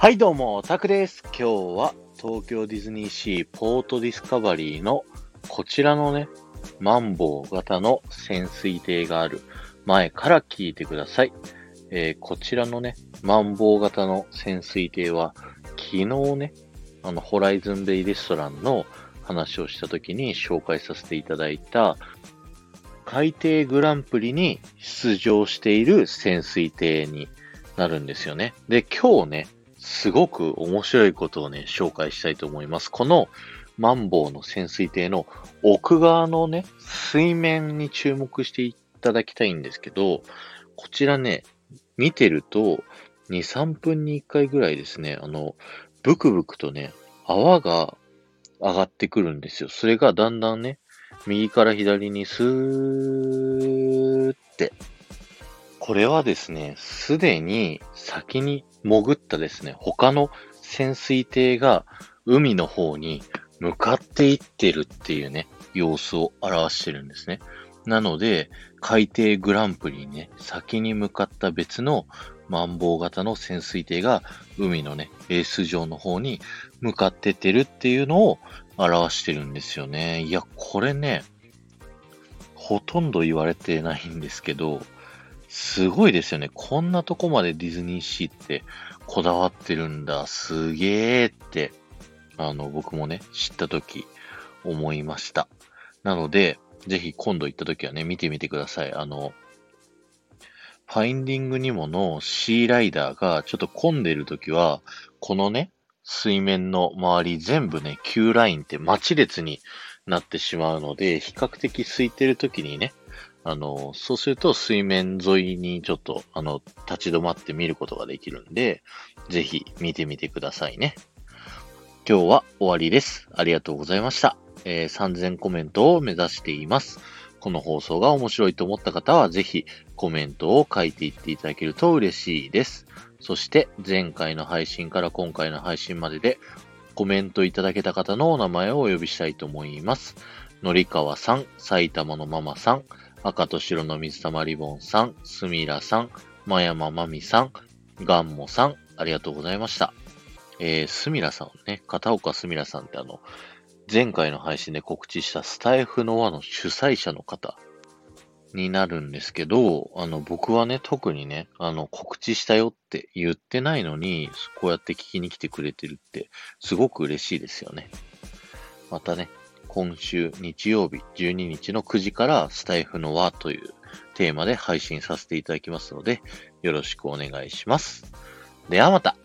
はいどうも、タクです。今日は東京ディズニーシーポートディスカバリーのこちらのね、マンボウ型の潜水艇がある前から聞いてください。えー、こちらのね、マンボウ型の潜水艇は昨日ね、あの、ホライズンベイレストランの話をした時に紹介させていただいた海底グランプリに出場している潜水艇になるんですよね。で、今日ね、すごく面白いことをね、紹介したいと思います。このマンボウの潜水艇の奥側のね、水面に注目していただきたいんですけど、こちらね、見てると、2、3分に1回ぐらいですね、あの、ブクブクとね、泡が上がってくるんですよ。それがだんだんね、右から左にスーってこれはですね、すでに先に潜ったですね、他の潜水艇が海の方に向かっていってるっていうね、様子を表してるんですね。なので、海底グランプリにね、先に向かった別のマンボウ型の潜水艇が海のね、レース場の方に向かってってるっていうのを表してるんですよね。いや、これね、ほとんど言われてないんですけど、すごいですよね。こんなとこまでディズニーシーってこだわってるんだ。すげーって、あの、僕もね、知ったとき思いました。なので、ぜひ今度行ったときはね、見てみてください。あの、ファインディングにものシーライダーがちょっと混んでるときは、このね、水面の周り全部ね、Q ラインって待ち列になってしまうので、比較的空いてるときにね、あの、そうすると水面沿いにちょっと、あの、立ち止まって見ることができるんで、ぜひ見てみてくださいね。今日は終わりです。ありがとうございました。えー、3000コメントを目指しています。この放送が面白いと思った方は、ぜひコメントを書いていっていただけると嬉しいです。そして、前回の配信から今回の配信までで、コメントいただけた方のお名前をお呼びしたいと思います。のりかわさん、埼玉のママさん、赤と白の水玉リボンさん、すみらさん、まやままみさん、がんもさん、ありがとうございました。えー、すみらさんね、片岡すみらさんってあの、前回の配信で告知したスタイフの輪の主催者の方になるんですけど、あの、僕はね、特にね、あの、告知したよって言ってないのに、こうやって聞きに来てくれてるって、すごく嬉しいですよね。またね、今週日曜日12日の9時からスタイフの輪というテーマで配信させていただきますので、よろしくお願いします。ではまた